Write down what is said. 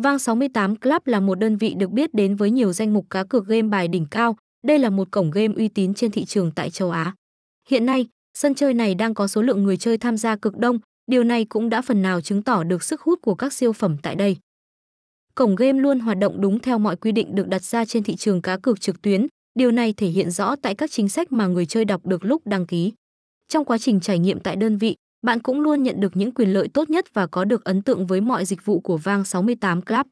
Vang 68 Club là một đơn vị được biết đến với nhiều danh mục cá cược game bài đỉnh cao. Đây là một cổng game uy tín trên thị trường tại châu Á. Hiện nay, sân chơi này đang có số lượng người chơi tham gia cực đông, điều này cũng đã phần nào chứng tỏ được sức hút của các siêu phẩm tại đây. Cổng game luôn hoạt động đúng theo mọi quy định được đặt ra trên thị trường cá cược trực tuyến, điều này thể hiện rõ tại các chính sách mà người chơi đọc được lúc đăng ký. Trong quá trình trải nghiệm tại đơn vị, bạn cũng luôn nhận được những quyền lợi tốt nhất và có được ấn tượng với mọi dịch vụ của Vang 68 Club.